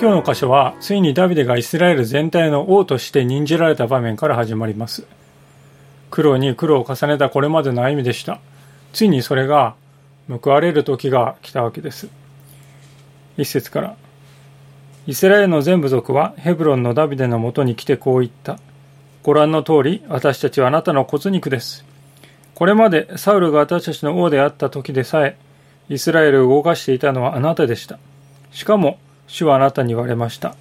今日の箇所はついにダビデがイスラエル全体の王として任じられた場面から始まります。苦労に苦労を重ねたこれまでの歩みでした。ついにそれが報われる時が来たわけです。一節から。イスラエルの全部族はヘブロンのダビデのもとに来てこう言った。ご覧の通り私たちはあなたの骨肉です。これまでサウルが私たちの王であった時でさえイスラエルを動かしていたのはあなたでした。しかも主はあなたに言われました。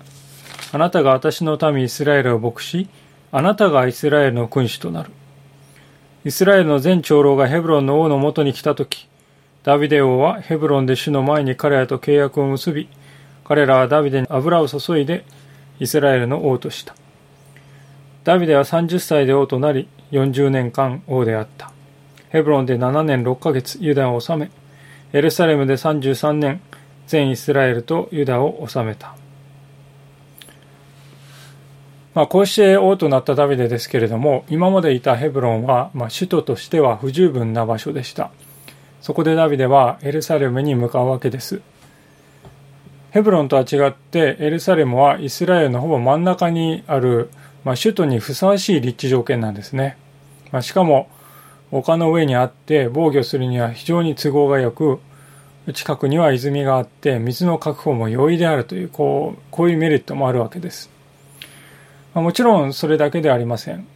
あなたが私の民イスラエルを牧し、あなたがイスラエルの君主となる。イスラエルの全長老がヘブロンの王のもとに来たとき、ダビデ王はヘブロンで主の前に彼らと契約を結び、彼らはダビデに油を注いでイスラエルの王とした。ダビデは30歳で王となり、40年間王であった。ヘブロンで7年6ヶ月ユダを治め、エルサレムで33年、全イスラエルとユダを治めた。まあ、こうして王となったダビデですけれども、今までいたヘブロンは、まあ、首都としては不十分な場所でした。そこでダビデはエルサレムに向かうわけです。ヘブロンとは違ってエルサレムはイスラエルのほぼ真ん中にある、まあ、首都にふさわしい立地条件なんですね。まあ、しかも丘の上にあって防御するには非常に都合がよく近くには泉があって水の確保も容易であるというこうこういうメリットもあるわけです、まあ、もちろんそれだけではありません。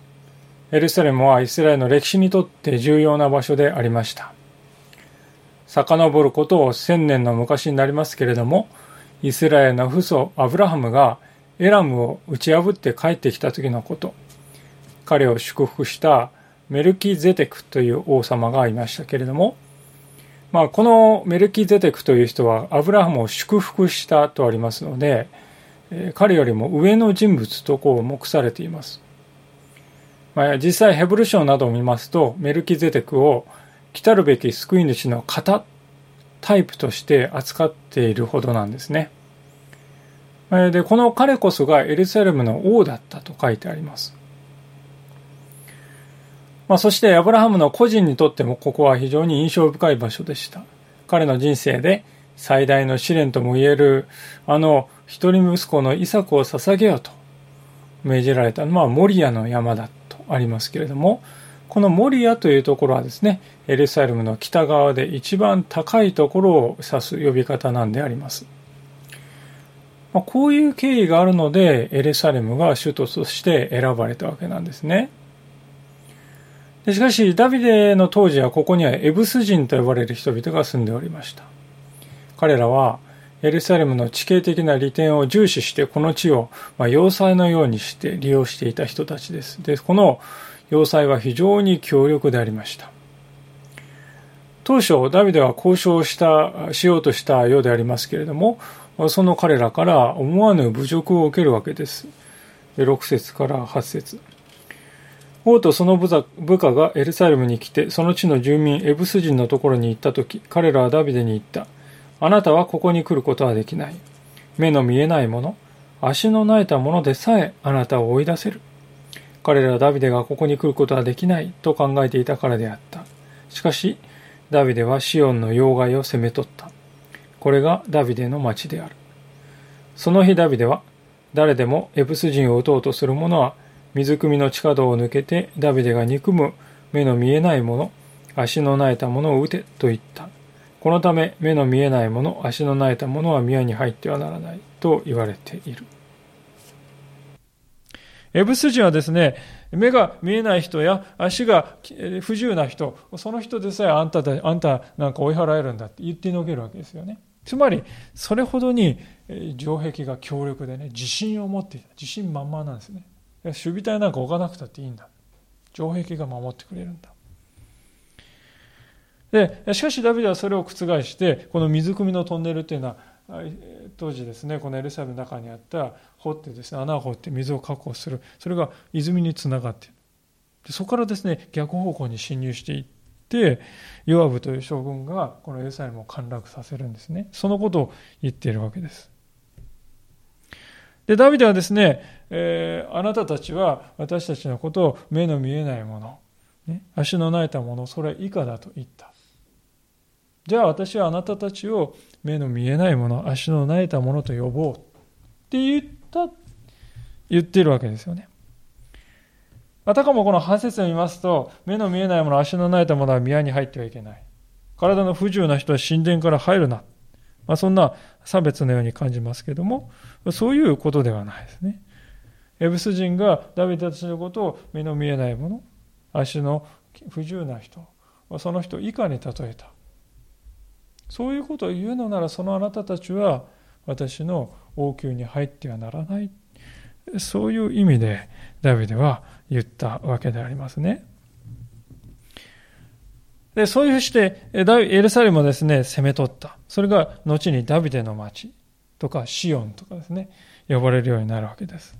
エルサレムはイスラエルの歴史にとって重要な場所でありました。遡ることを千年の昔になりますけれどもイスラエルの父祖アブラハムがエラムを打ち破って帰ってきた時のこと。彼を祝福したメルキゼテクという王様がいましたけれどもまあ、このメルキゼテクという人はアブラハムを祝福したとありますので、彼よりも上の人物とこう目されています。まあ、実際ヘブル書などを見ますと、メルキゼテクを来るべき救い主の型、タイプとして扱っているほどなんですね。で、この彼こそがエルサレムの王だったと書いてあります。まあ、そしてアブラハムの個人にとってもここは非常に印象深い場所でした。彼の人生で最大の試練ともいえるあの一人息子のイサクを捧げようと命じられたのはモリアの山だとありますけれどもこのモリアというところはですねエルサレムの北側で一番高いところを指す呼び方なんであります。まあ、こういう経緯があるのでエルサレムが首都として選ばれたわけなんですね。しかし、ダビデの当時はここにはエブス人と呼ばれる人々が住んでおりました。彼らはエルサレムの地形的な利点を重視してこの地を、ま要塞のようにして利用していた人たちです。で、この要塞は非常に強力でありました。当初、ダビデは交渉した、しようとしたようでありますけれども、その彼らから思わぬ侮辱を受けるわけです。6節から8節王とその部下がエルサレムに来て、その地の住民エブス人のところに行ったとき、彼らはダビデに言った。あなたはここに来ることはできない。目の見えないもの、足の苗えたものでさえあなたを追い出せる。彼らはダビデがここに来ることはできないと考えていたからであった。しかし、ダビデはシオンの要害を攻め取った。これがダビデの町である。その日ダビデは、誰でもエブス人を撃とうとする者は水汲みの地下道を抜けてダビデが憎む目の見えないもの、足の苗えたものを撃てと言った。このため目の見えないもの、足の苗えたものは宮に入ってはならないと言われている。エブス人はですね、目が見えない人や足が不自由な人、その人でさえあんただ、あんたなんか追い払えるんだって言ってのけるわけですよね。つまり、それほどに城壁が強力でね、自信を持っていた。自信満々なんですね。守備隊なんか置かなくたっていいんだ。城壁が守ってくれるんだ。でしかしダビデはそれを覆してこの水汲みのトンネルっていうのは当時ですねこのエルサレムの中にあった掘ってですね穴を掘って水を確保する。それが泉につながっている。でそこからですね逆方向に侵入していってヨアブという将軍がこのエルサレムを陥落させるんですね。そのことを言っているわけです。でダビデはですねえー、あなたたちは私たちのことを目の見えないもの、ね、足の苗えたものそれ以下だと言ったじゃあ私はあなたたちを目の見えないもの足の苗えたものと呼ぼうって言った、言ってるわけですよね。あたかもこの8節を見ますと、目の見えないもの、足のないものは宮に入ってはいけない。体の不自由な人は神殿から入るな。まあ、そんな差別のように感じますけども、そういうことではないですね。エブス人がダビデたちのことを目の見えないもの、足の不自由な人、その人以下に例えた。そういうことを言うのなら、そのあなたたちは私の王宮に入ってはならない。そういう意味でダビデは言ったわけでありますね。で、そういうふうして、エルサレムをですね、攻め取った。それが後にダビデの町とかシオンとかですね、呼ばれるようになるわけです。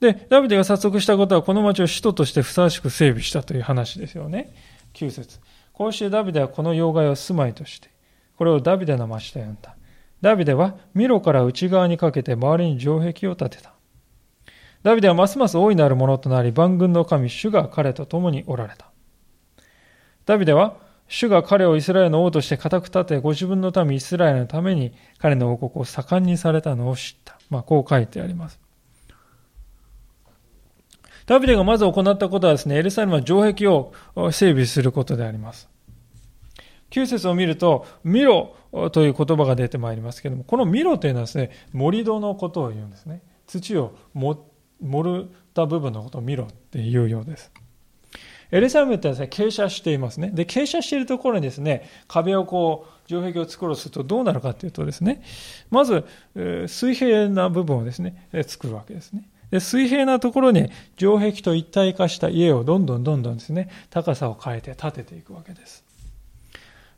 で、ダビデが早速したことは、この町を首都としてふさわしく整備したという話ですよね。9節こうしてダビデはこの要害を住まいとして、これをダビデの町と呼んだ。ダビデはミロから内側にかけて周りに城壁を建てた。ダビデはますます大いなるものとなり、万軍の神、主が彼と共におられた。ダビデは、主が彼をイスラエルの王として固く立て、ご自分の民イスラエルのために彼の王国を盛んにされたのを知った。まあ、こう書いてあります。ダビデがまず行ったことはですね、エルサレムは城壁を整備することであります。9節を見ると、ミロという言葉が出てまいりますけれども、このミロというのはですね、盛り土のことを言うんですね。土を盛った部分のことをミロっていうようです。エルサレムってですね、傾斜していますね。で、傾斜しているところにですね、壁をこう、城壁を作ろうとするとどうなるかというとですね、まず、水平な部分をですね、作るわけですね。で水平なところに城壁と一体化した家をどんどんどんどんですね、高さを変えて建てていくわけです。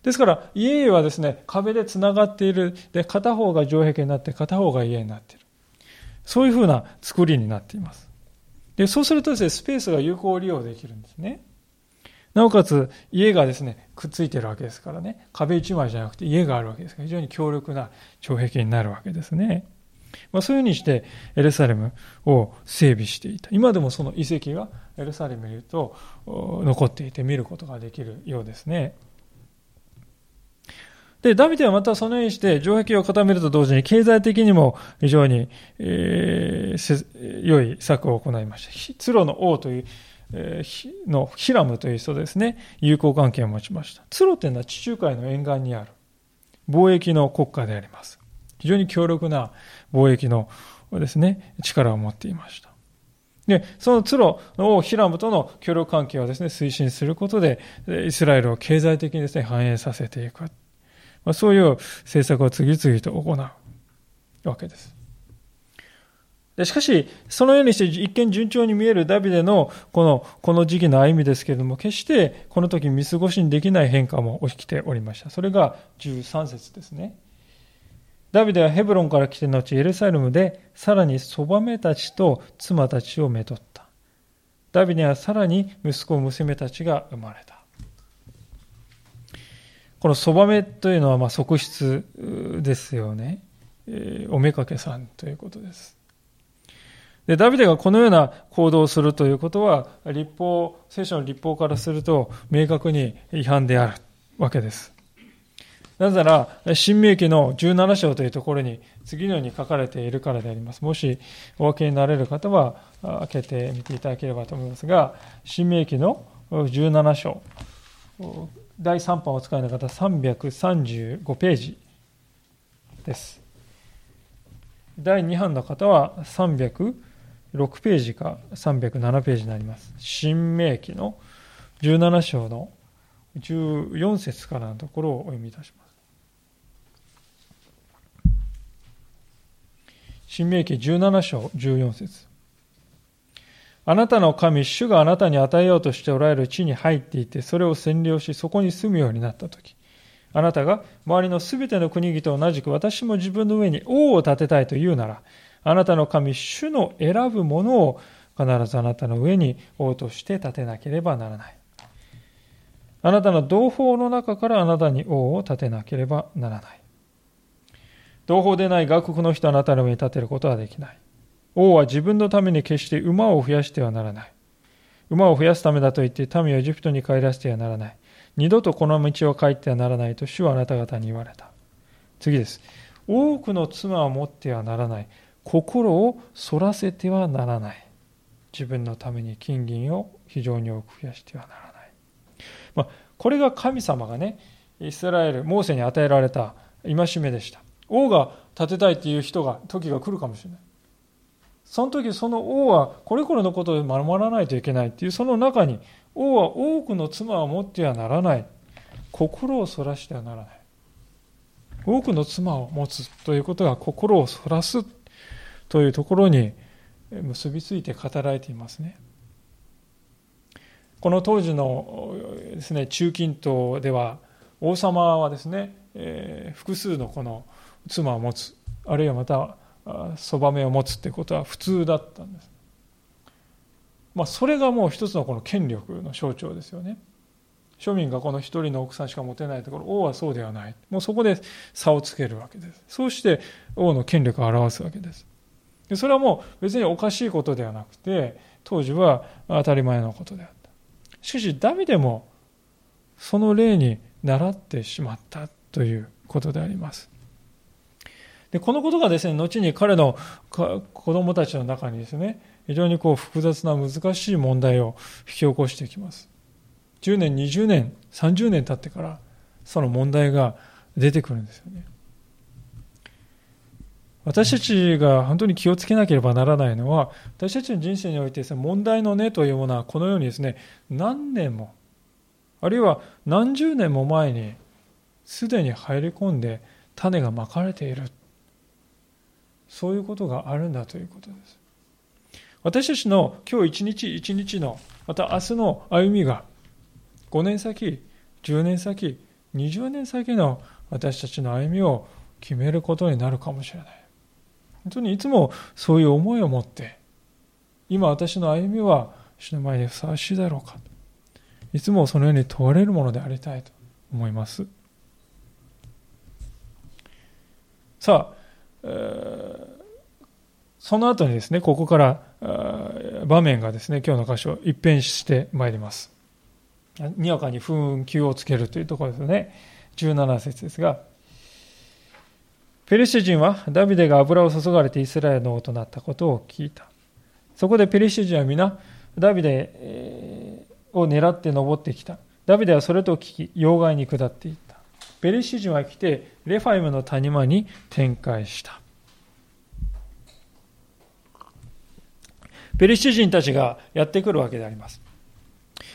ですから、家々はですね、壁で繋がっている。で、片方が城壁になって、片方が家になっている。そういうふうな作りになっています。で、そうするとですね、スペースが有効利用できるんですね。なおかつ、家がですね、くっついてるわけですからね、壁一枚じゃなくて家があるわけですから、非常に強力な城壁になるわけですね。まあ、そういうふうにしてエルサレムを整備していた。今でもその遺跡がエルサレムにいると残っていて見ることができるようですね。で、ダビデはまたそのようにして城壁を固めると同時に経済的にも非常に、えー、良い策を行いました。ツロの王という、えー、のヒラムという人ですね、友好関係を持ちました。ツロというのは地中海の沿岸にある貿易の国家であります。非常に強力な貿易のですね、力を持っていました。で、そのツロの王ヒラムとの協力関係をですね、推進することで、イスラエルを経済的にですね、繁栄させていく。まあ、そういう政策を次々と行うわけです。でしかし、そのようにして一見順調に見えるダビデのこのこの時期の歩みですけれども、決してこの時見過ごしにできない変化も起きておりました。それが13節ですね。ダビデはヘブロンから来て後、エルサレムでさらにそばめたちと妻たちをめとった。ダビデはさらに息子、娘たちが生まれた。このそばめというのはまあ側室ですよね。えー、おめかけさんということです。で、ダビデがこのような行動をするということは、立法、聖書の立法からすると明確に違反であるわけです。なぜなら、新明記の17章というところに次のように書かれているからであります。もしお分けになれる方は、開けてみていただければと思いますが、新明記の17章、第3版をお使いの方、335ページです。第2版の方は306ページか307ページになります。新明記の17章の14節からのところをお読みいたします。新明記17章14節あなたの神、主があなたに与えようとしておられる地に入っていて、それを占領し、そこに住むようになったとき、あなたが周りのすべての国々と同じく私も自分の上に王を立てたいと言うなら、あなたの神、主の選ぶものを必ずあなたの上に王として立てなければならない。あなたの同胞の中からあなたに王を立てなければならない。同胞でない外国の人あなたの上に立てることはできない。王は自分のために決して馬を増やしてはならない。馬を増やすためだと言って民をエジプトに帰らせてはならない。二度とこの道を帰ってはならないと主はあなた方に言われた。次です。多くの妻を持ってはならない。心を反らせてはならない。自分のために金銀を非常に多く増やしてはならない。まあ、これが神様がね、イスラエル、モーセに与えられた戒めでした。王が建てたいっていう人が、時が来るかもしれない。その時その王はこれこれのことを守らないといけないっていうその中に王は多くの妻を持ってはならない。心をそらしてはならない。多くの妻を持つということが心をそらすというところに結びついて語られていますね。この当時のですね中近東では王様はですね、えー、複数のこの妻を持つ。あるいはまたそばめを持つってことは普通だったんです。まあ、それがもう一つのこの権力の象徴ですよね。庶民がこの一人の奥さんしか持てないところ、王はそうではない。もうそこで差をつけるわけです。そうして王の権力を表すわけです。でそれはもう別におかしいことではなくて、当時は当たり前のことであった。しかし、ダビデもその例に倣ってしまったということであります。で、このことがですね、後に彼の子供たちの中にですね、非常にこう複雑な難しい問題を引き起こしていきます。10年、20年、30年経ってから、その問題が出てくるんですよね。私たちが本当に気をつけなければならないのは、私たちの人生においてですね、問題の根というものはこのようにですね、何年も、あるいは何十年も前にすでに入り込んで種がまかれているそういうことがあるんだということです。私たちの今日一日一日の、また明日の歩みが、5年先、10年先、20年先の私たちの歩みを決めることになるかもしれない。本当にいつもそういう思いを持って、今私の歩みは主の前にふさわしいだろうか。いつもそのように問われるものでありたいと思います。さあ、その後にですね、ここから場面がですね、今日の箇所一変してまいります。にわかに紛糾をつけるというところですね。17節ですが、ペリシテ人はダビデが油を注がれてイスラエルの王となったことを聞いた。そこでペリシテ人は皆、ダビデを狙って登ってきた。ダビデはそれと聞き、要害に下っていった。ペリシ人は来て、レファイムの谷間に展開した。ペリシ人たちがやってくるわけであります。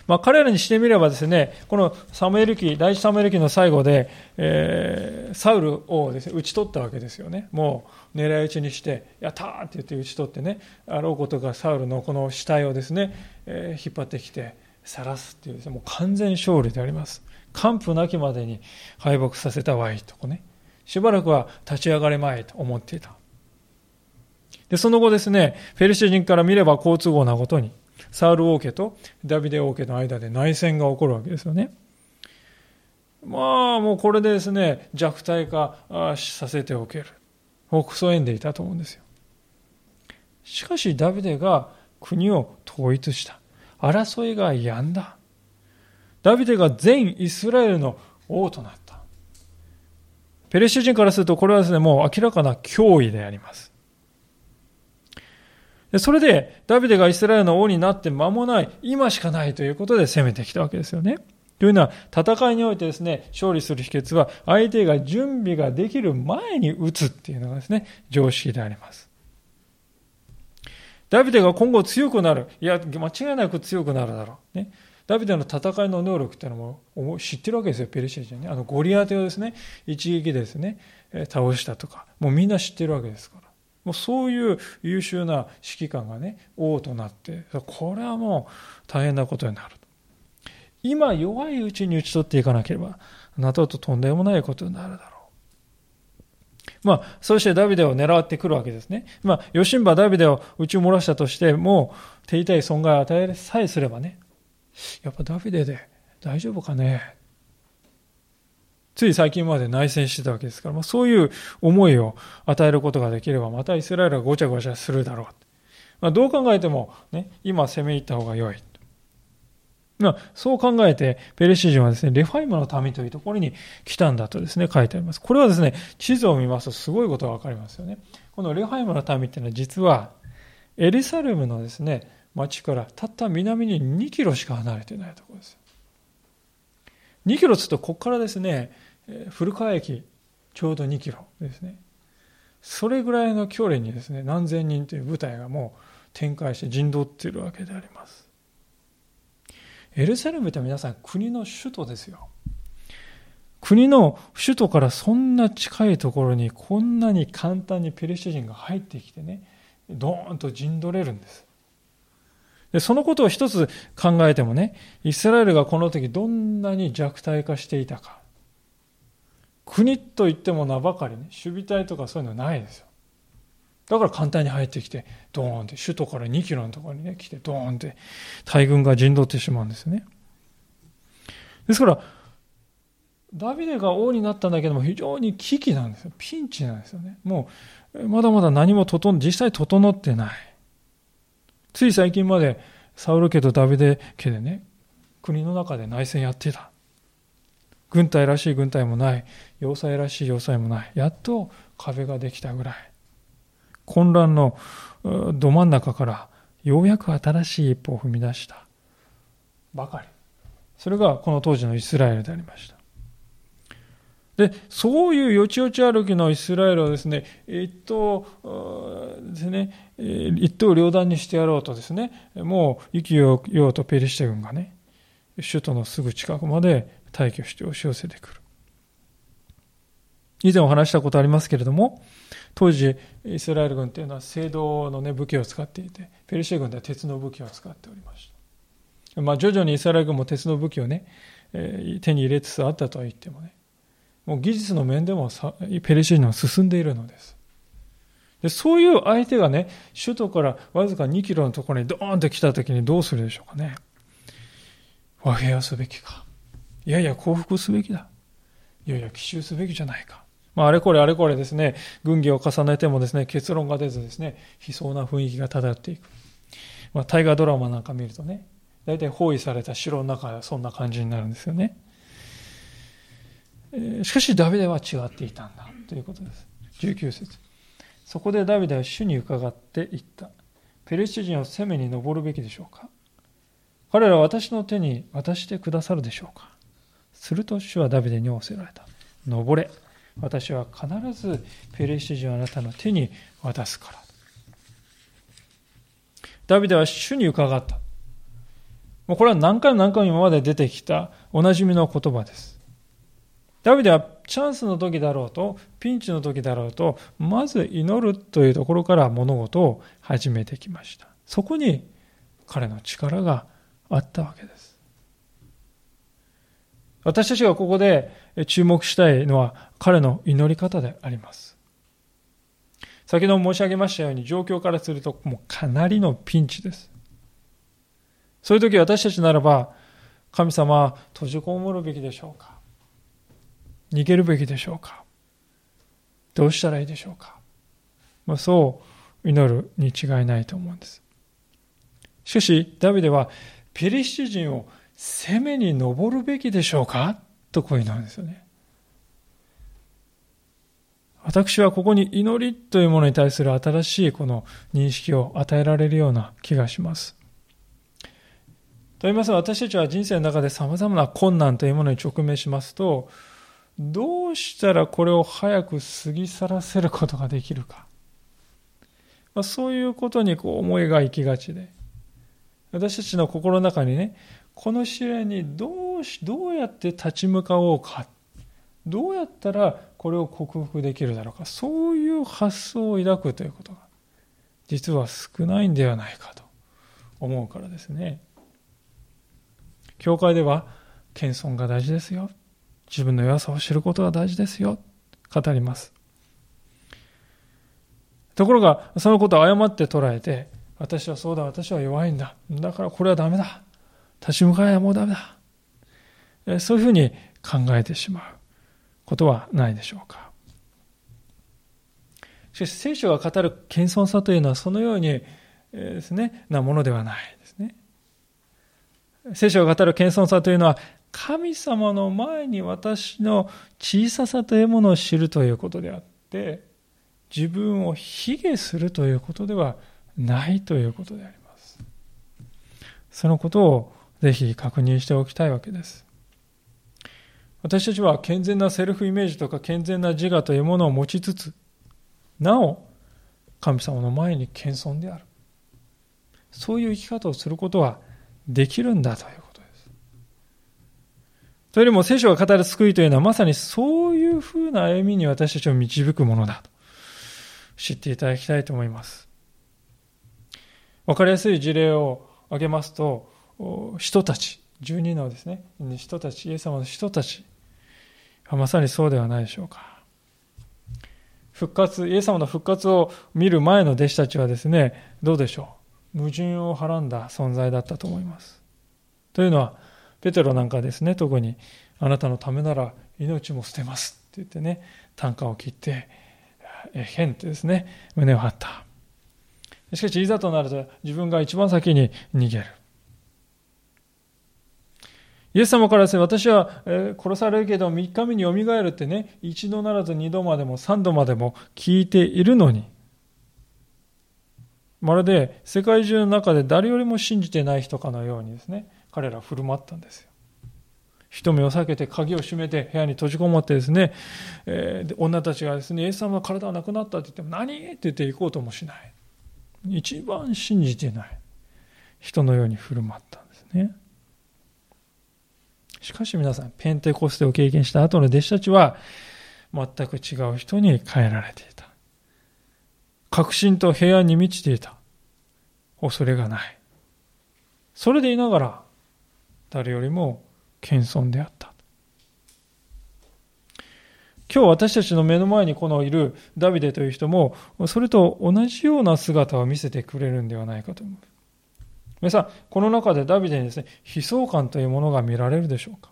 まあ、彼らにしてみればですね、このサムエル記、第一サムエル記の最後で、えー、サウルをですね、討ち取ったわけですよね。もう狙い撃ちにして、やったーって言って討ち取ってね、あろうことがサウルのこの死体をですね、えー、引っ張ってきて、晒すっていうですね、もう完全勝利であります。完膚なきまでに敗北させたわいとかね、しばらくは立ち上がれまいと思っていた。で、その後ですね、フェルシャ人から見れば好都合なことに、サウル王家とダビデ王家の間で内戦が起こるわけですよね。まあ、もうこれでですね、弱体化させておける。北総縁でいたと思うんですよ。しかし、ダビデが国を統一した。争いが止んだ。ダビデが全イスラエルの王となった。ペレシュ人からするとこれはですね、もう明らかな脅威であります。それで、ダビデがイスラエルの王になって間もない、今しかないということで攻めてきたわけですよね。というのは、戦いにおいてですね、勝利する秘訣は、相手が準備ができる前に撃つっていうのがですね、常識であります。ダビデが今後強くなる。いや、間違いなく強くなるだろう。ね。ダビデの戦いの能力っていうのも知ってるわけですよ、ペルシア人ね。あのゴリアテをですね、一撃ですね、倒したとか、もうみんな知ってるわけですから。もうそういう優秀な指揮官がね、王となって、これはもう大変なことになる。今弱いうちに打ち取っていかなければ、あなたととんでもないことになるだろう。まあ、そしてダビデを狙ってくるわけですね。まあ、ヨシンバダビデを打ち漏らしたとしても、手痛い損害を与えさえすればね、やっぱダビデで大丈夫かね？つい最近まで内戦してたわけですから、まあ、そういう思いを与えることができれば、またイスラエルはごちゃごちゃするだろう。まあ、どう考えても、ね、今攻め入った方が良い。まあ、そう考えて、ペレシ人はですね、レファイムの民というところに来たんだとですね、書いてあります。これはですね、地図を見ますとすごいことがわかりますよね。このレハイムの民っていうのは実はエルサレムのですね、町からたった南に2キロしか離れてないところです。2キロつうと、ここからですね、古川駅、ちょうど2キロですね。それぐらいの距離にですね、何千人という部隊がもう展開して陣取っているわけであります。エルサレムって皆さん国の首都ですよ。国の首都からそんな近いところにこんなに簡単にペリシテ人が入ってきてね、ドーンと陣取れるんです。でそのことを一つ考えてもね、イスラエルがこの時どんなに弱体化していたか。国といっても名ばかりね、守備隊とかそういうのないですよ。だから簡単に入ってきて、ドーンって、首都から2キロのところにね、来て、ドーンって大軍が陣取ってしまうんですね。ですから、ダビデが王になったんだけども、非常に危機なんですよ。ピンチなんですよね。もう、まだまだ何も整、実際整ってない。つい最近までサウル家とダビデ家でね、国の中で内戦やってた。軍隊らしい軍隊もない。要塞らしい要塞もない。やっと壁ができたぐらい。混乱のど真ん中からようやく新しい一歩を踏み出したばかり。それがこの当時のイスラエルでありました。で、そういうよちよち歩きのイスラエルをですね、一党ですね、一刀両断にしてやろうとですね、もう、息をようとペリシテ軍がね、首都のすぐ近くまで退去して押し寄せてくる。以前お話したことありますけれども、当時、イスラエル軍というのは青銅の、ね、武器を使っていて、ペルシャ軍では鉄の武器を使っておりました。まあ、徐々にイスラエル軍も鉄の武器をね、手に入れつつあったとは言ってもね、もう技術の面でもペルシャ人は進んでいるのです。でそういう相手がね、首都からわずか2キロのところにドーンと来た時にどうするでしょうかね。和平をすべきか。いやいや、降伏すべきだ。いやいや、奇襲すべきじゃないか。まあ、あれこれあれこれですね、軍議を重ねてもですね、結論が出ずですね、悲壮な雰囲気が漂っていく。まあ、大河ドラマなんか見るとね、大体包囲された城の中はそんな感じになるんですよね。しかしダビデは違っていたんだということです。19節そこでダビデは主に伺っていった。ペリシテ人を攻めに登るべきでしょうか？彼らは私の手に渡してくださるでしょうか？すると主はダビデに仰せられた。登れ。私は必ずペリシテ人をあなたの手に渡すから。ダビデは主に伺った。もうこれは何回も何回も今まで出てきたおなじみの言葉です。ダビデはチャンスの時だろうと、ピンチの時だろうと、まず祈るというところから物事を始めてきました。そこに彼の力があったわけです。私たちがここで注目したいのは彼の祈り方であります。先ほど申し上げましたように状況からするともうかなりのピンチです。そういう時私たちならば神様閉じこもるべきでしょうか？逃げるべきでしょうか？どうしたらいいでしょうか、まあ、そう祈るに違いないと思うんです。しかし、ダビデは、ペリシテ人を攻めに登るべきでしょうか？とこういうのですよね。私はここに祈りというものに対する新しいこの認識を与えられるような気がします。と言いますと私たちは人生の中で様々な困難というものに直面しますと、どうしたらこれを早く過ぎ去らせることができるか。まあ、そういうことにこう思いが行きがちで、私たちの心の中にね、この試練にどうし、どうやって立ち向かおうか。どうやったらこれを克服できるだろうか。そういう発想を抱くということが、実は少ないんではないかと思うからですね。教会では、謙遜が大事ですよ。自分の弱さを知ることが大事ですよ。語ります。ところが、そのことを誤って捉えて、私はそうだ、私は弱いんだ。だからこれはダメだ。立ち向かいはもうダメだ。そういうふうに考えてしまうことはないでしょうか。しかし聖書が語る謙遜さというのはそのようにですね、なものではないですね。聖書が語る謙遜さというのは神様の前に私の小ささというものを知るということであって、自分を卑下するということではないということであります。そのことをぜひ確認しておきたいわけです。私たちは健全なセルフイメージとか健全な自我というものを持ちつつ、なお、神様の前に謙遜である。そういう生き方をすることはできるんだということです。というよりも聖書が語る救いというのはまさにそういうふうな歩みに私たちを導くものだと知っていただきたいと思います。わかりやすい事例を挙げますと、人たち、12のですね、人たち、イエス様の人たちは、まさにそうではないでしょうか。復活、イエス様の復活を見る前の弟子たちはですね、どうでしょう。矛盾をはらんだ存在だったと思います。というのは、ペテロなんかですね、特に、あなたのためなら命も捨てますって言ってね、単価を切って、えへんってですね、胸を張った。しかし、いざとなると自分が一番先に逃げる。イエス様からですね、私は殺されるけど3日目によみがえるってね、一度ならず二度までも三度までも聞いているのに、まるで世界中の中で誰よりも信じてない人かのようにですね、彼ら振る舞ったんですよ。人目を避けて鍵を閉めて部屋に閉じこもってですね、えー、女たちがですね、イエス様の体はなくなったって言っても何？って言って行こうともしない。一番信じてない人のように振る舞ったんですね。しかし皆さん、ペンテコステを経験した後の弟子たちは、全く違う人に変えられていた。確信と平安に満ちていた。恐れがない。それでいながら、誰よりも謙遜であった。今日私たちの目の前にこのいるダビデという人も、それと同じような姿を見せてくれるんではないかと思う。皆さん、この中でダビデにですね、悲壮感というものが見られるでしょうか？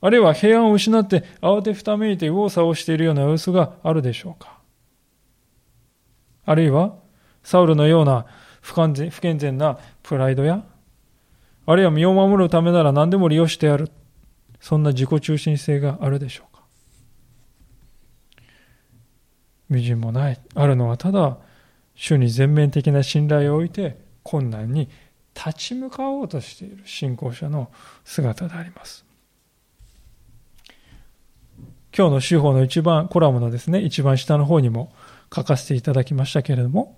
あるいは平安を失って慌てふためいて右往左往しているような様子があるでしょうか？あるいは、サウルのような不完全不健全なプライドや、あるいは身を守るためなら何でも利用してやる。そんな自己中心性があるでしょうか微塵もない。あるのはただ、主に全面的な信頼を置いて困難に立ち向かおうとしている信仰者の姿であります。今日の司法の一番、コラムのですね、一番下の方にも書かせていただきましたけれども、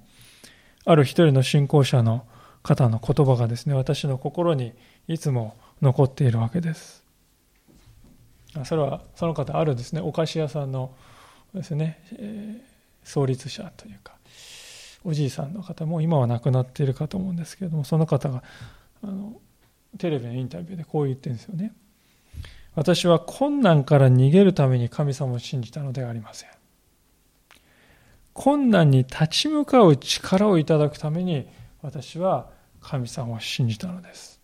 ある一人の信仰者の方の言葉がですね、私の心にいつも残っているわけです。それは、その方、あるですね、お菓子屋さんのですね、えー、創立者というか、おじいさんの方も今は亡くなっているかと思うんですけれどもその方があのテレビのインタビューでこう言ってるんですよね。私は困難から逃げるために神様を信じたのではありません。困難に立ち向かう力をいただくために私は神様を信じたのです。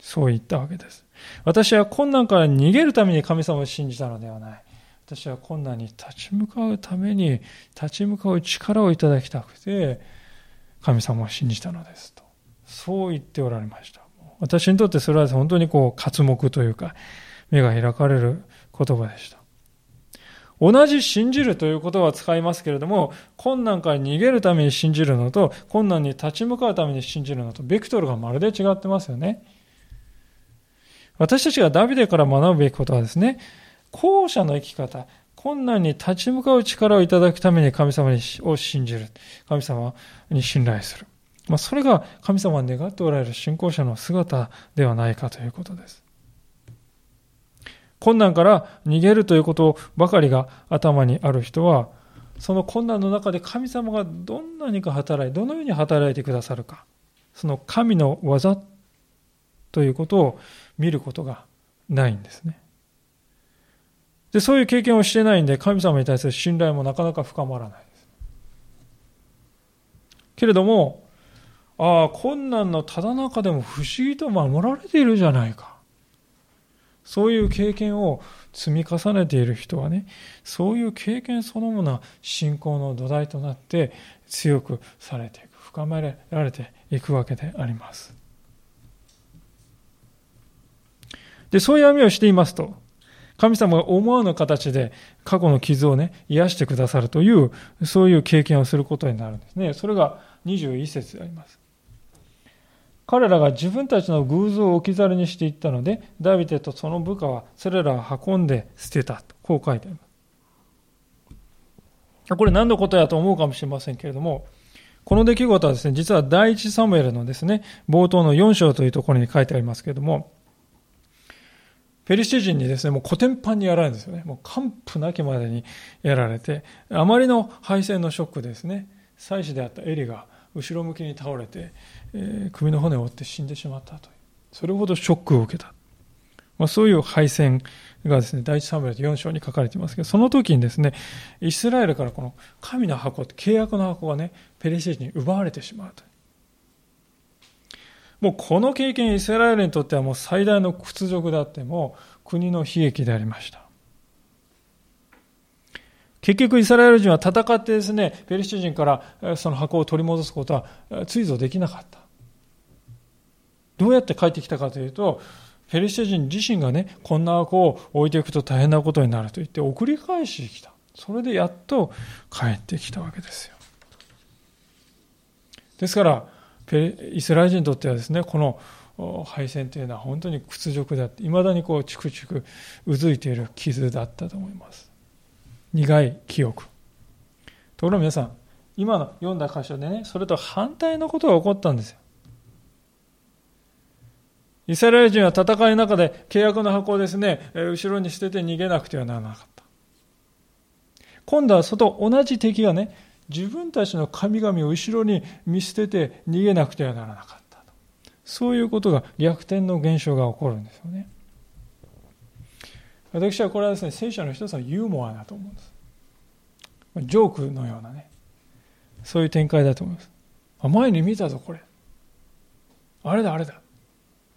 そう言ったわけです。私は困難から逃げるために神様を信じたのではない。私は困難に立ち向かうために立ち向かう力をいただきたくて神様を信じたのですと。そう言っておられました。私にとってそれは本当にこう活目というか目が開かれる言葉でした。同じ信じるという言葉を使いますけれども困難から逃げるために信じるのと困難に立ち向かうために信じるのとベクトルがまるで違ってますよね私たちがダビデから学ぶべきことはですね後者の生き方、困難に立ち向かう力をいただくために神様を信じる。神様に信頼する。まあ、それが神様が願っておられる信仰者の姿ではないかということです。困難から逃げるということばかりが頭にある人は、その困難の中で神様がどんなにか働い、どのように働いてくださるか、その神の技ということを見ることがないんですね。で、そういう経験をしてないんで、神様に対する信頼もなかなか深まらないです。けれども、ああ、困難のただ中でも不思議と守られているじゃないか。そういう経験を積み重ねている人はね、そういう経験そのものは信仰の土台となって強くされていく、深められていくわけであります。で、そういう網をしていますと、神様が思わぬ形で過去の傷をね、癒してくださるという、そういう経験をすることになるんですね。それが21節であります。彼らが自分たちの偶像を置き去りにしていったので、ダビデとその部下はそれらを運んで捨てたと、こう書いてあります。これ何のことやと思うかもしれませんけれども、この出来事はですね、実は第一サムエルのですね、冒頭の4章というところに書いてありますけれども、ペリシテ人にですね、もう古典版にやられるんですよね。もう完膚なきまでにやられて、あまりの敗戦のショックですね、妻子であったエリが後ろ向きに倒れて、えー、首の骨を折って死んでしまったという。それほどショックを受けた。まあ、そういう敗戦がですね、第一サムエル4章に書かれていますけど、その時にですね、イスラエルからこの神の箱、契約の箱がね、ペリシテ人に奪われてしまうと。もうこの経験、イスラエルにとってはもう最大の屈辱であっても、国の悲劇でありました。結局、イスラエル人は戦ってですね、ペリシテ人からその箱を取り戻すことは追随できなかった。どうやって帰ってきたかというと、ペリシテ人自身がね、こんな箱を置いていくと大変なことになると言って送り返してきた。それでやっと帰ってきたわけですよ。ですから、イスラエル人にとってはですね、この敗戦というのは本当に屈辱であって、いまだにこう、チクチクうずいている傷だったと思います。苦い記憶。ところが皆さん、今の読んだ箇所でね、それと反対のことが起こったんですよ。イスラエル人は戦いの中で契約の箱をですね、後ろに捨てて逃げなくてはならなかった。今度はそと同じ敵がね、自分たちの神々を後ろに見捨てて逃げなくてはならなかった。そういうことが逆転の現象が起こるんですよね。私はこれはですね、聖書の一つのユーモアだと思うんです。ジョークのようなね、そういう展開だと思います。あ前に見たぞ、これ。あれだ、あれだ。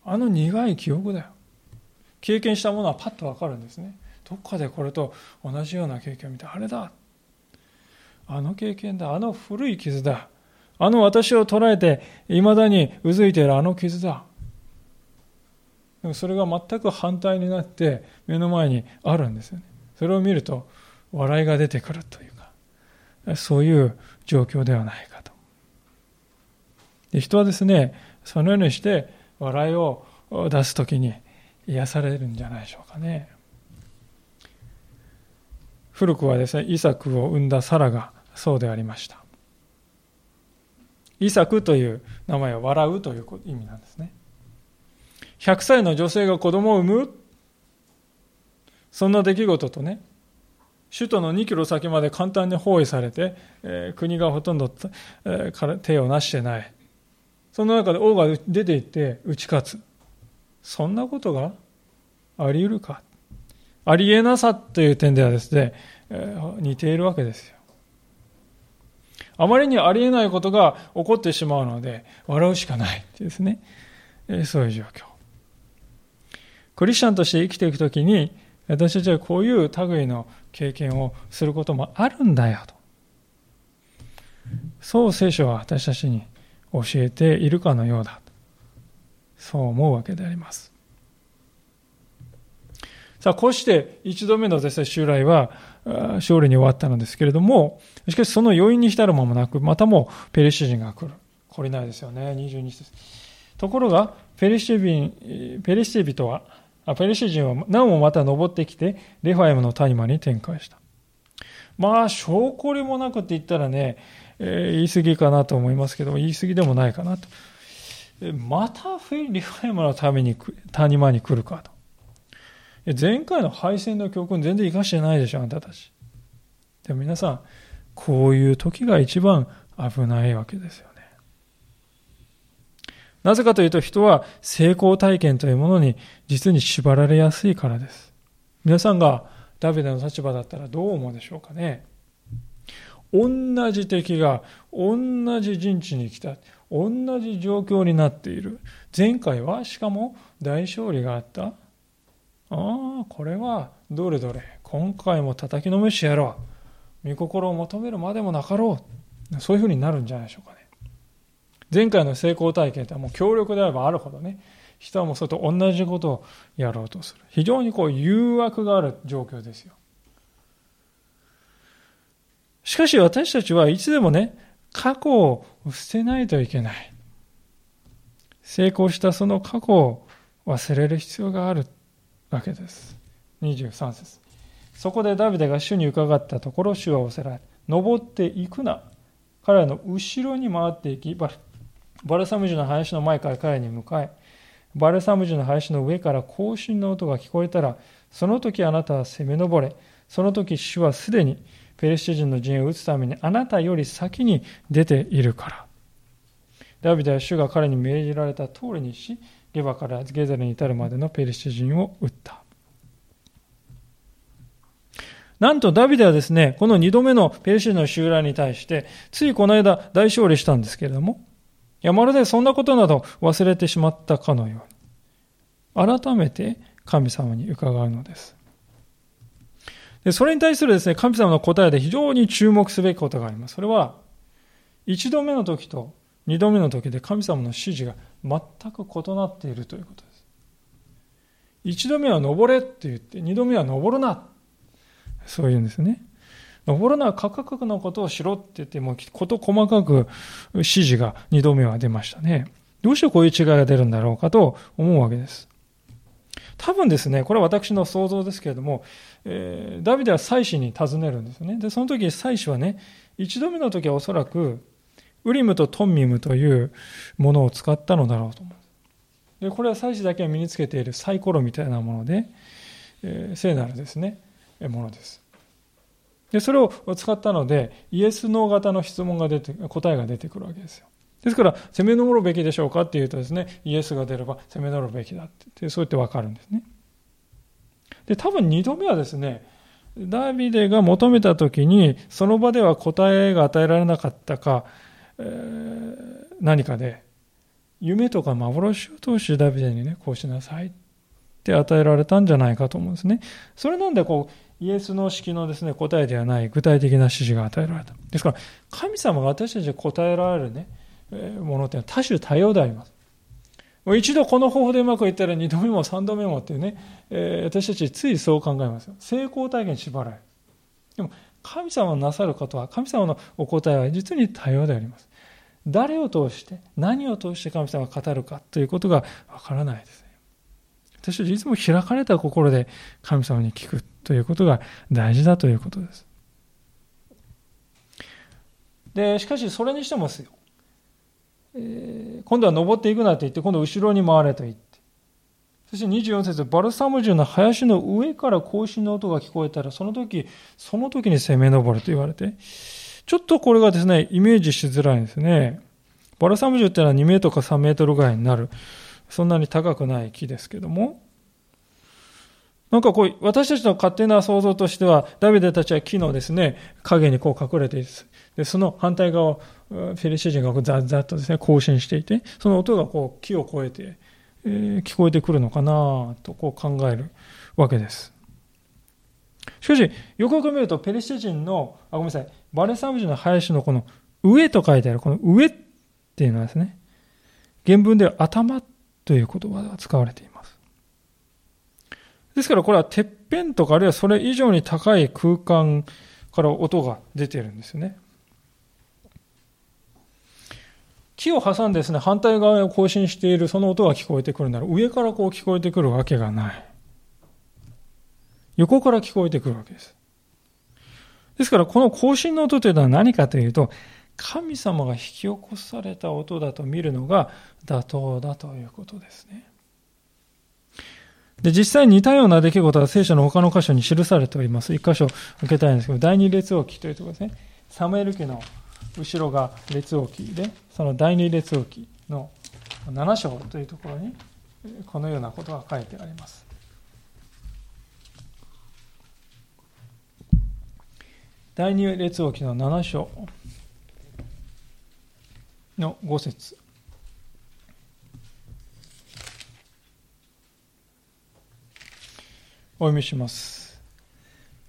あの苦い記憶だよ。経験したものはパッとわかるんですね。どっかでこれと同じような経験を見て、あれだ。あの経験だ。あの古い傷だ。あの私を捉えて、いまだにうずいているあの傷だ。でもそれが全く反対になって目の前にあるんですよね。それを見ると笑いが出てくるというか、そういう状況ではないかと。で人はですね、そのようにして笑いを出すときに癒されるんじゃないでしょうかね。古くはですね、イサクを生んだサラがそうでありました。イサクという名前は笑うという意味なんですね。100歳の女性が子供を産む？そんな出来事とね、首都の2キロ先まで簡単に包囲されて、えー、国がほとんど、えー、手をなしてない。その中で王が出て行って打ち勝つ。そんなことが？あり得るか？ありえなさという点ではですね、えー、似ているわけですよ。あまりにありえないことが起こってしまうので、笑うしかないですね、えー、そういう状況。クリスチャンとして生きていくときに、私たちはこういう類の経験をすることもあるんだよと。そう聖書は私たちに教えているかのようだ。そう思うわけであります。さあ、こうして一度目のですね、襲来は勝利に終わったのですけれども、しかしその余韻に浸る間もなく、またもペリシ人が来る。懲りないですよね、22節。ところが、ペリシテ人、ペリシテ人は、ペリシテ人はなおもまた登ってきて、レファイムの谷間に展開した。まあ、性懲りもなくって言ったらね、えー、言い過ぎかなと思いますけど言い過ぎでもないかなと。またレファイムのために、谷間に来るかと。前回の敗戦の教訓全然生かしてないでしょ、あんたたち。でも皆さん、こういう時が一番危ないわけですよ。なぜかというと人は成功体験というものに実に縛られやすいからです。皆さんがダビデの立場だったらどう思うでしょうかね。同じ敵が同じ陣地に来た。同じ状況になっている。前回はしかも大勝利があった。ああ、これはどれどれ。今回も叩きのめしやろう。御心を求めるまでもなかろう。そういうふうになるんじゃないでしょうかね。前回の成功体験ってもう強力であればあるほどね、人はもうそれと同じことをやろうとする。非常にこう誘惑がある状況ですよ。しかし私たちはいつでもね、過去を捨てないといけない。成功したその過去を忘れる必要があるわけです。23節そこでダビデが主に伺ったところ、主はおせられ、登っていくな。彼らの後ろに回っていき、バルサム樹の林の前から彼に向かえ、バルサム樹の林の上から行進の音が聞こえたら、その時あなたは攻め上れ、その時主はすでにペレシテ人の陣を撃つためにあなたより先に出ているから。ダビデは主が彼に命じられた通りにし、ゲバからゲゼルに至るまでのペリシテ人を撃った。なんとダビデはですね、この二度目のペリシテの襲来に対して、ついこの間大勝利したんですけれども、いや、まるでそんなことなど忘れてしまったかのように、改めて神様に伺うのです。でそれに対するですね、神様の答えで非常に注目すべきことがあります。それは、一度目の時と二度目の時で神様の指示が全く異なっているということです。一度目は登れって言って、二度目は登るな。そういうんですね。登るな、価格のことをしろって言って、もこと細かく指示が二度目は出ましたね。どうしてこういう違いが出るんだろうかと思うわけです。多分ですね、これは私の想像ですけれども、えー、ダビデは祭司に尋ねるんですね。で、その時祭司はね、一度目の時はおそらく、ウリムとトンミムというものを使ったのだろうと思う。で、これは祭司だけが身につけているサイコロみたいなもので、えー、聖なるですね、ものです。で、それを使ったので、イエス・ノー型の質問が出て、答えが出てくるわけですよ。ですから、攻め登るべきでしょうかっていうとですね、イエスが出れば攻め登るべきだって、そうやってわかるんですね。で、多分二度目はですね、ダビデが求めた時に、その場では答えが与えられなかったか、えー、何かで、夢とか幻を通してダビデにね、こうしなさいって与えられたんじゃないかと思うんですね。それなんでこう、イエスの式のですね、答えではない具体的な指示が与えられた。ですから、神様が私たちに答えられるね、ものっていうのは多種多様であります。もう一度この方法でうまくいったら二度目も三度目もっていうね、えー、私たちついそう考えますよ。成功体験縛られる。でも、神様のなさることは、神様のお答えは実に多様であります。誰を通して、何を通して神様が語るかということがわからないですね。私たちいつも開かれた心で神様に聞くということが大事だということです。で、しかしそれにしてもですよ。えー、今度は登っていくなと言って、今度後ろに回れと言って。そして24節バルサム樹の林の上から行進の音が聞こえたら、その時、その時に攻め上ると言われて、ちょっとこれがですね、イメージしづらいんですね。バルサム樹っていうのは2メートルか3メートルぐらいになる、そんなに高くない木ですけども、なんかこう、私たちの勝手な想像としては、ダビデたちは木のですね、影にこう隠れている。で、その反対側、フェリシテ人がザッザッとですね、更新していて、その音がこう木を越えて、えー、聞こえてくるのかなとこう考えるわけです。しかし、よくよく見ると、ペリシテ人の、あ、ごめんなさい、バレサム人の林のこの上と書いてある、この上っていうのはですね、原文では頭っという言葉が使われています。ですからこれはてっぺんとかあるいはそれ以上に高い空間から音が出てるんですよね。木を挟んでですね、反対側を更新しているその音が聞こえてくるなら、上からこう聞こえてくるわけがない。横から聞こえてくるわけです。ですから、この更新の音というのは何かというと、神様が引き起こされた音だと見るのが妥当だということですね。で、実際に似たような出来事は聖書の他の箇所に記されております。一箇所受けたいんですけど、第二列王記というところですね。サムエル記の後ろが列王記で、その第二列王記の7章というところに、このようなことが書いてあります。第二列王記の7章の5節お読みします。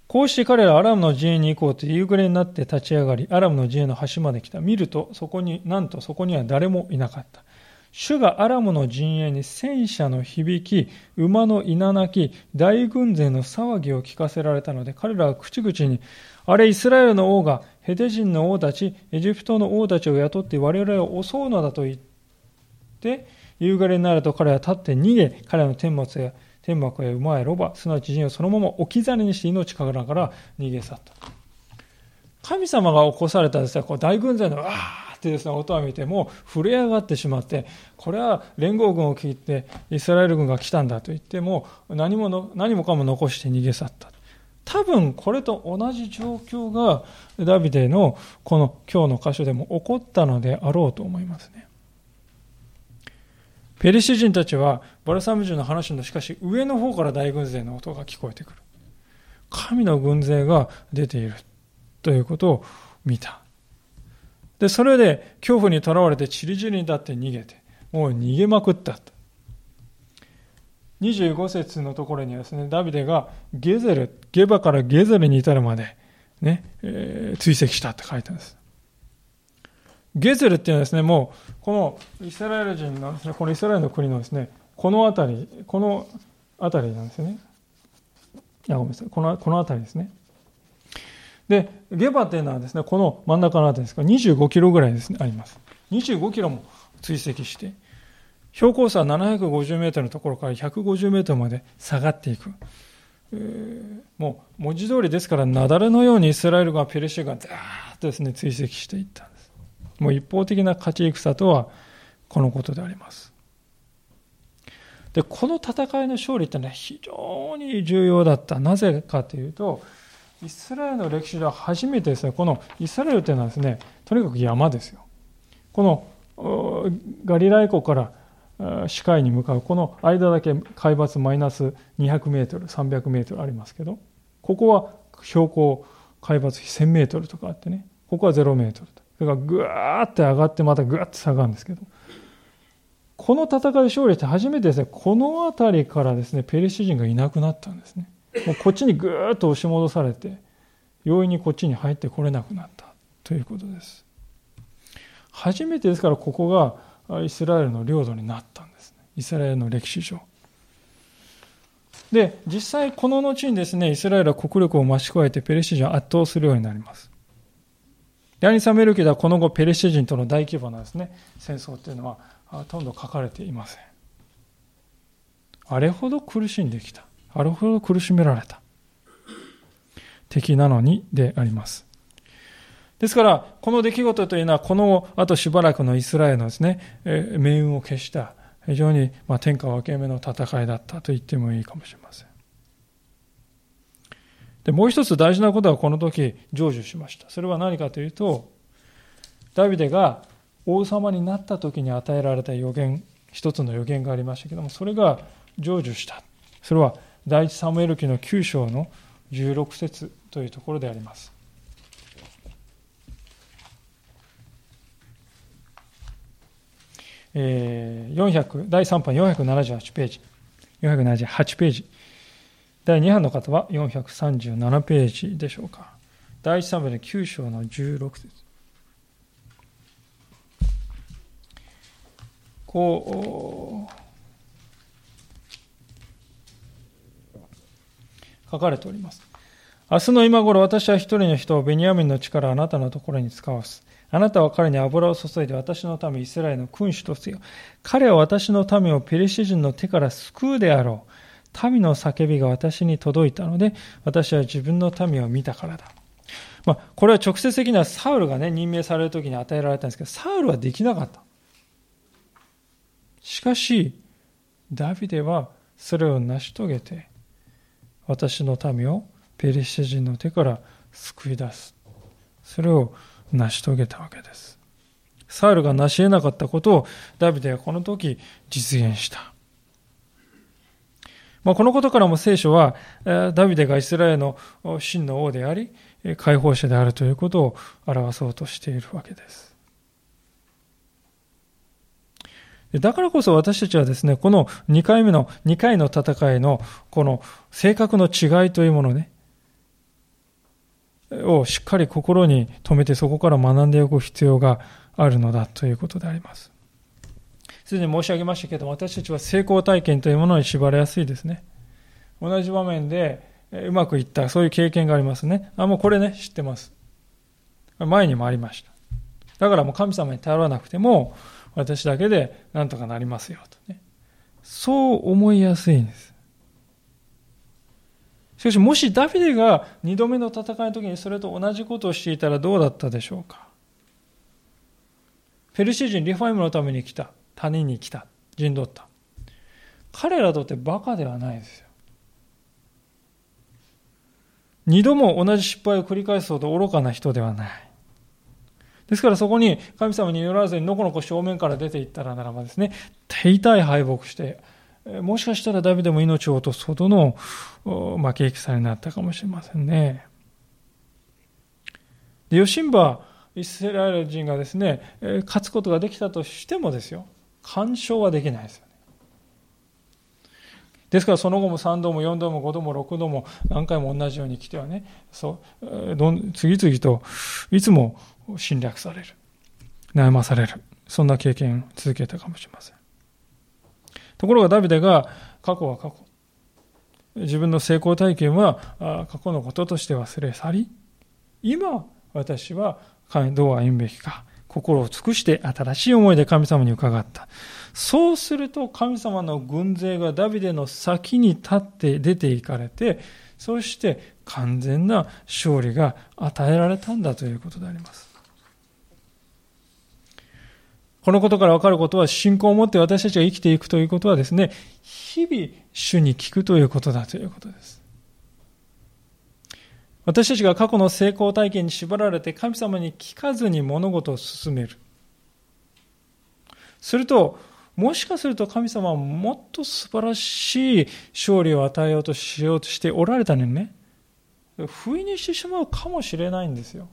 こうして彼らアラムの陣営に行こうと夕暮れになって立ち上がり、アラムの陣営の端まで来た。見ると、そこに、なんとそこには誰もいなかった。主がアラムの陣営に戦車の響き、馬の稲鳴き、大軍勢の騒ぎを聞かせられたので、彼らは口々に、あれイスラエルの王がヘテ人の王たち、エジプトの王たちを雇って我々を襲うのだと言って、夕暮れになると彼は立って逃げ、彼の天末や天幕や馬やロバ、すなわち陣をそのまま置き去りにして命からから逃げ去った。神様が起こされたですね、こう大軍勢のわーってですね、音を見てもう震え上がってしまって、これは連合軍を聞いてイスラエル軍が来たんだと言っても何も何もかも残して逃げ去った。多分これと同じ状況がダビデのこの今日の箇所でも起こったのであろうと思いますね。ペリシ人たちはバルサム人の話のしかし上の方から大軍勢の音が聞こえてくる。神の軍勢が出ているということを見た。で、それで恐怖にとらわれて散り散りに立って逃げて、もう逃げまくったと。25節のところにはですね、ダビデがゲゼル、ゲバからゲゼルに至るまで、ね、えー、追跡したって書いてあるんです。ゲゼルっていうのはですね、もう、このイスラエル人のですね、このイスラエルの国のですね、この辺り、この辺りなんですよね。あ、ごめんなさい。この、この辺りですね。で、ゲバっていうのはですね、この真ん中の辺りですから、25キロぐらいですね、あります。25キロも追跡して、標高差750メートルのところから150メートルまで下がっていく。もう文字通りですから、雪崩のようにイスラエルがペレシュがザーッとですね、追跡していったんです。もう一方的な勝ち戦とはこのことであります。で、この戦いの勝利ってのは非常に重要だった。なぜかというと、イスラエルの歴史では初めてですね、このイスラエルというのはですね、とにかく山ですよ。このガリライ湖から視界に向かうこの間だけ海抜マイナス200メートル、300メートルありますけど、ここは標高海抜1000メートルとかあってね、ここは0メートルと。それがぐわーって上がってまたぐわって下がるんですけど、この戦いを勝利して初めてですね、この辺りからですね、ペリシ人がいなくなったんですね。もうこっちにぐーっと押し戻されて、容易にこっちに入ってこれなくなったということです。初めてですからここがイスラエルの領土になったんです、ね。イスラエルの歴史上。で、実際この後にですね、イスラエルは国力を増し加えてペリシ人を圧倒するようになります。第二サムエル記ではこの後ペレシテ人との大規模なですね、戦争っていうのはほとんど書かれていません。あれほど苦しんできた。あれほど苦しめられた。敵なのにであります。ですから、この出来事というのは、この後しばらくのイスラエルのですね、命運を消した、非常にま天下分け目の戦いだったと言ってもいいかもしれません。で、もう一つ大事なことはこの時成就しました。それは何かというと、ダビデが王様になった時に与えられた予言、一つの予言がありましたけども、それが成就した。それは第一サムエル記の9章の16節というところであります。えー、400第3版478ページ、478ページ。第2版の方は437ページでしょうか。第1サムエル9章の16節こう、書かれております。明日の今頃私は一人の人をベニヤミンの力あなたのところに使わす。あなたは彼に油を注いで私の民イスラエルの君主とせよ。彼は私の民をペリシ人の手から救うであろう。民の叫びが私に届いたので、私は自分の民を見たからだ。まあ、これは直接的にはサウルがね、任命される時に与えられたんですけど、サウルはできなかった。しかし、ダビデはそれを成し遂げて、私の民をペリシテ人の手から救い出す。それを成し遂げたわけです。サウルが成し得なかったことをダビデはこの時実現した。まあ、このことからも聖書は、ダビデがイスラエルの真の王であり、解放者であるということを表そうとしているわけです。だからこそ私たちはですね、この2回目の、2回の戦いの、この性格の違いというものね、をしっかり心に留めてそこから学んでおく必要があるのだということであります。すでに申し上げましたけど、私たちは成功体験というものに縛られやすいですね。同じ場面でうまくいった、そういう経験がありますね。あ、もうこれね、知ってます。前にもありました。だからもう神様に頼らなくても、私だけでなんとかなりますよ、とね。そう思いやすいんです。しかし、もしダビデが二度目の戦いの時にそれと同じことをしていたらどうだったでしょうか？ペルシー人リファイムのために来た。谷に来た。陣取った。彼らとってバカではないですよ。二度も同じ失敗を繰り返すほど愚かな人ではない。ですからそこに神様によらずにのこのこ正面から出ていったらならばですね、手痛い敗北して、もしかしたらダビデも命を落とすほどの負け戦になったかもしれませんね。で、ヨシンバ、イスラエル人がですね、勝つことができたとしてもですよ、干渉はできないですよね。ですからその後も3度も4度も5度も6度も何回も同じように来てはね、そう次々といつも侵略される。悩まされる。そんな経験を続けたかもしれません。ところがダビデが過去は過去。自分の成功体験は過去のこととして忘れ去り、今私はどう歩むべきか、心を尽くして新しい思いで神様に伺った。そうすると神様の軍勢がダビデの先に立って出て行かれて、そして完全な勝利が与えられたんだということであります。このことから分かることは、信仰を持って私たちが生きていくということはですね、日々主に聞くということだということです。私たちが過去の成功体験に縛られて神様に聞かずに物事を進める。すると、もしかすると神様はもっと素晴らしい勝利を与えようとしようとしておられたのにね、不意にしてしまうかもしれないんですよ。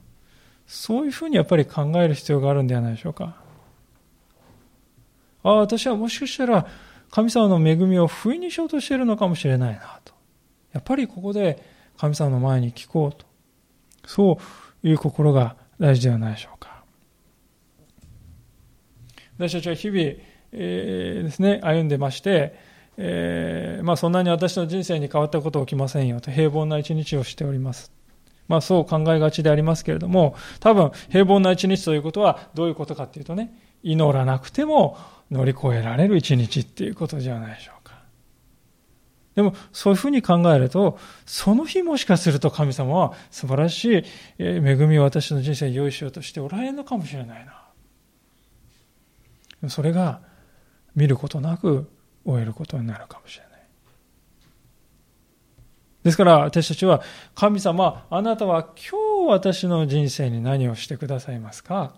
そういうふうにやっぱり考える必要があるんではないでしょうか。ああ、私はもしかしたら神様の恵みを不意にしようとしているのかもしれないなと。やっぱりここで神様の前に聞こうと。そういう心が大事ではないでしょうか。私たちは日々、えー、ですね、歩んでまして、えー、まあそんなに私の人生に変わったことは起きませんよと平凡な一日をしております。まあそう考えがちでありますけれども、多分平凡な一日ということはどういうことかっていうとね、祈らなくても乗り越えられる一日っていうことじゃないでしょうか。でも、そういうふうに考えると、その日もしかすると神様は素晴らしい恵みを私の人生に用意しようとしておられるのかもしれないな。それが見ることなく終えることになるかもしれない。ですから私たちは神様、あなたは今日私の人生に何をしてくださいますか？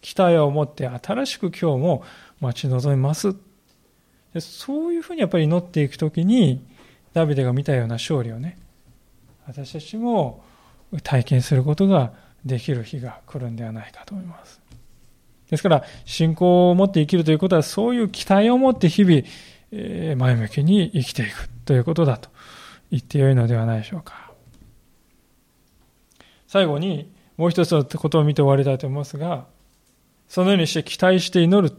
期待を持って新しく今日も待ち望みますでそういうふうにやっぱり祈っていくときに、ダビデが見たような勝利をね、私たちも体験することができる日が来るんではないかと思います。ですから、信仰を持って生きるということは、そういう期待を持って日々、前向きに生きていくということだと言ってよいのではないでしょうか。最後に、もう一つのことを見て終わりたいと思いますが、そのようにして期待して祈る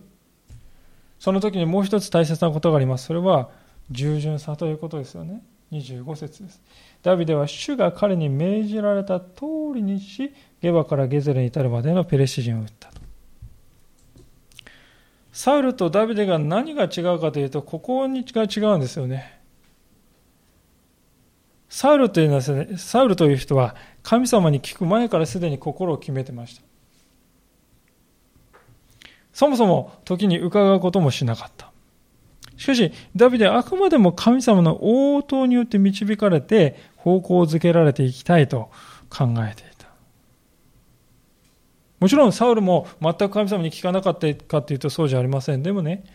その時にもう一つ大切なことがあります。それは従順さということですよね。25節です。ダビデは主が彼に命じられた通りにし、ゲバからゲゼルに至るまでのペレシ人を撃ったと。サウルとダビデが何が違うかというと、ここにが違うんですよね。サウルというのはね、サウルという人は神様に聞く前からすでに心を決めてました。そもそも時に伺うこともしなかった。しかし、ダビデはあくまでも神様の応答によって導かれて方向づけられていきたいと考えていた。もちろんサウルも全く神様に聞かなかったかというとそうじゃありません。でもね、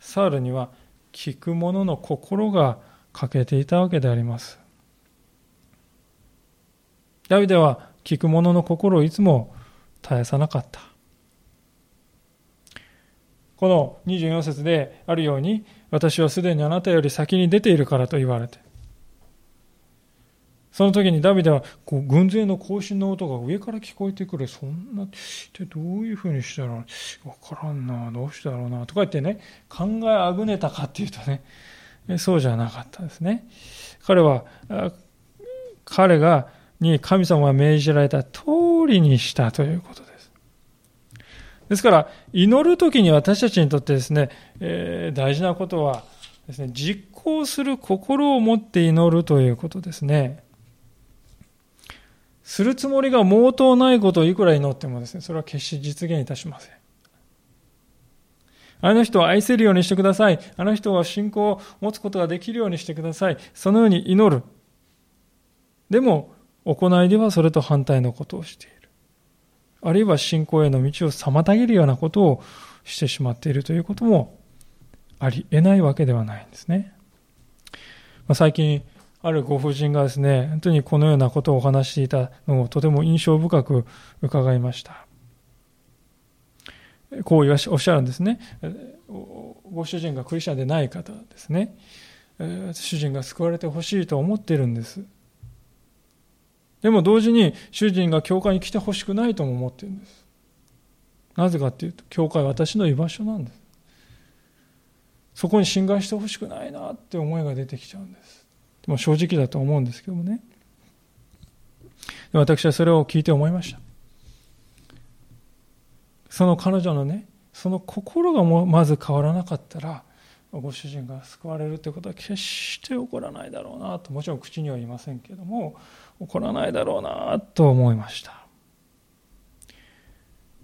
サウルには聞く者の心が欠けていたわけであります。ダビデは聞く者の心をいつも絶やさなかった。この24節であるように、私はすでにあなたより先に出ているからと言われて。その時にダビデはこう軍勢の行進の音が上から聞こえてくる。そんな、ってどういうふうにしたら、わからんな、どうしてだろうな、とか言ってね、考えあぐねたかっていうとね、そうじゃなかったですね。彼は、彼が、に神様が命じられた通りにしたということです。ですから、祈るときに私たちにとってですね、えー、大事なことはですね、実行する心を持って祈るということですね。するつもりが毛頭ないことをいくら祈ってもですね、それは決して実現いたしません。あの人を愛せるようにしてください。あの人は信仰を持つことができるようにしてください。そのように祈る。でも、行いではそれと反対のことをしている。あるいは信仰への道を妨げるようなことをしてしまっているということもあり得ないわけではないんですね。まあ、最近、あるご婦人がですね、本当にこのようなことをお話していたのをとても印象深く伺いました。こうおっしゃるんですね。ご主人がクリスチャンでない方ですね。主人が救われてほしいと思っているんです。でも同時に主人が教会に来てほしくないとも思ってるんです。なぜかっていうと、教会は私の居場所なんです。そこに侵害してほしくないなって思いが出てきちゃうんです。も正直だと思うんですけどもね。私はそれを聞いて思いました。その彼女のね、その心がもまず変わらなかったら、ご主人が救われるということは決して起こらないだろうなと、もちろん口には言いませんけども、起こらないだろうなと思いました。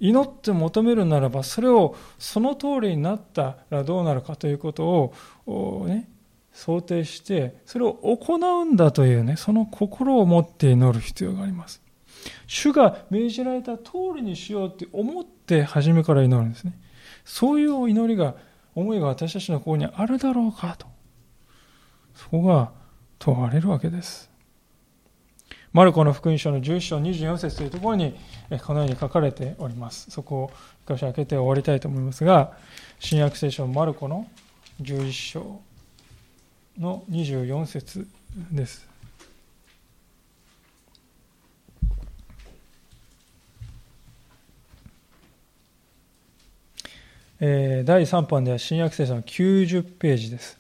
祈って求めるならば、それをその通りになったらどうなるかということを、ね、想定して、それを行うんだというね、その心を持って祈る必要があります。主が命じられた通りにしようって思って初めから祈るんですね。そういう祈りが、思いが私たちの心にあるだろうかと。そこが問われるわけです。マルコの福音書の11章24節というところにこのように書かれております。そこを一箇所開けて終わりたいと思いますが、新約聖書マルコの11章の24節です。えー、第3版では新約聖書の90ページです。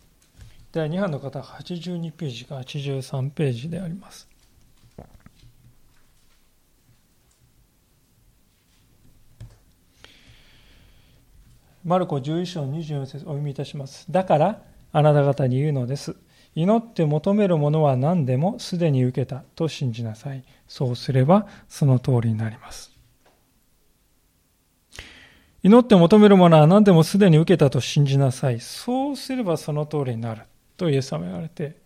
第2版の方は82ページか83ページであります。マルコ11章24節お読みいたします。だから、あなた方に言うのです。祈って求めるものは何でもすでに受けたと信じなさい。そうすればその通りになります。祈って求めるものは何でもすでに受けたと信じなさい。そうすればその通りになる。とイエス様言われて、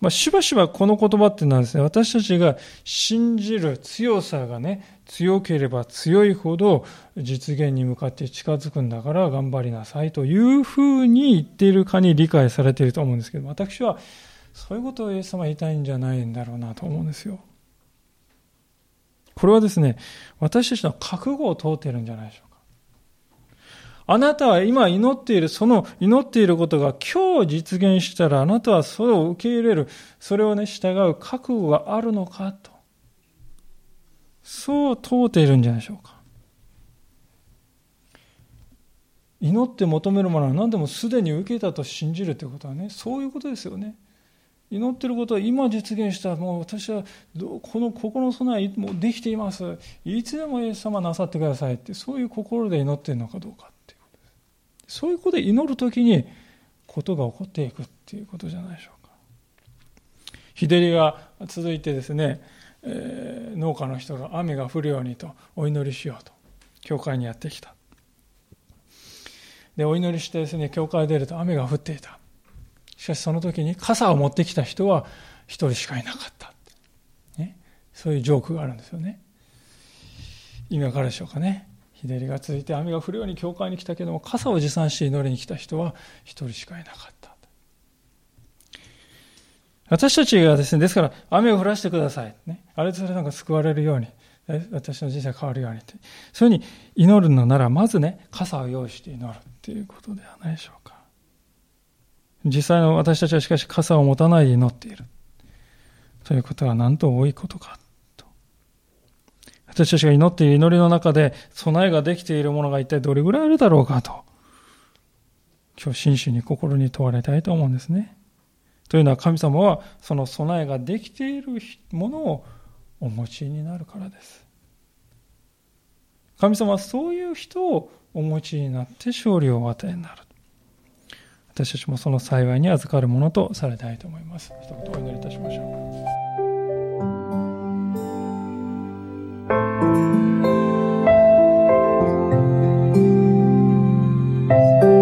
まあ、しばしばこの言葉ってなんですね、私たちが信じる強さがね、強ければ強いほど実現に向かって近づくんだから頑張りなさいというふうに言っているかに理解されていると思うんですけど、私はそういうことをイエス様は言いたいんじゃないんだろうなと思うんですよ。これはですね、私たちの覚悟を問うているんじゃないでしょうか。あなたは今祈っている、その祈っていることが今日実現したらあなたはそれを受け入れる、それをね、従う覚悟があるのかと。そう問うているんじゃないでしょうか。祈って求めるものは何でもすでに受けたと信じるということはね、そういうことですよね。祈ってることは今実現した、もう私はこの心の備えもうできています。いつでもイエス様なさってくださいって、そういう心で祈っているのかどうかっていう。そういうことで祈るときにことが起こっていくっていうことじゃないでしょうか。日照りが続いてですね、えー、農家の人が雨が降るようにとお祈りしようと教会にやってきた。で、お祈りしてですね、教会出ると雨が降っていた。しかしその時に傘を持ってきた人は一人しかいなかった。ね、そういうジョークがあるんですよね。意味わかるでしょうかね。日照りが続いて雨が降るように教会に来たけども傘を持参して祈りに来た人は一人しかいなかった。私たちがですねですから雨を降らせてください、ね、あれとそれなんか救われるように。私の人生変わるようにって。そういうふうに祈るのならまずね傘を用意して祈るっていうことではないでしょう実際の私たちはしかし傘を持たないで祈っているということはなんと多いことかと。私たちが祈っている祈りの中で備えができているものが一体どれぐらいあるだろうかと。今日真摯に心に問われたいと思うんですね。というのは神様はその備えができているものをお持ちになるからです。神様はそういう人をお持ちになって勝利をお与えになる。私たちもその幸いに預かるものとされたいと思います一言お祈りいたしましょううん。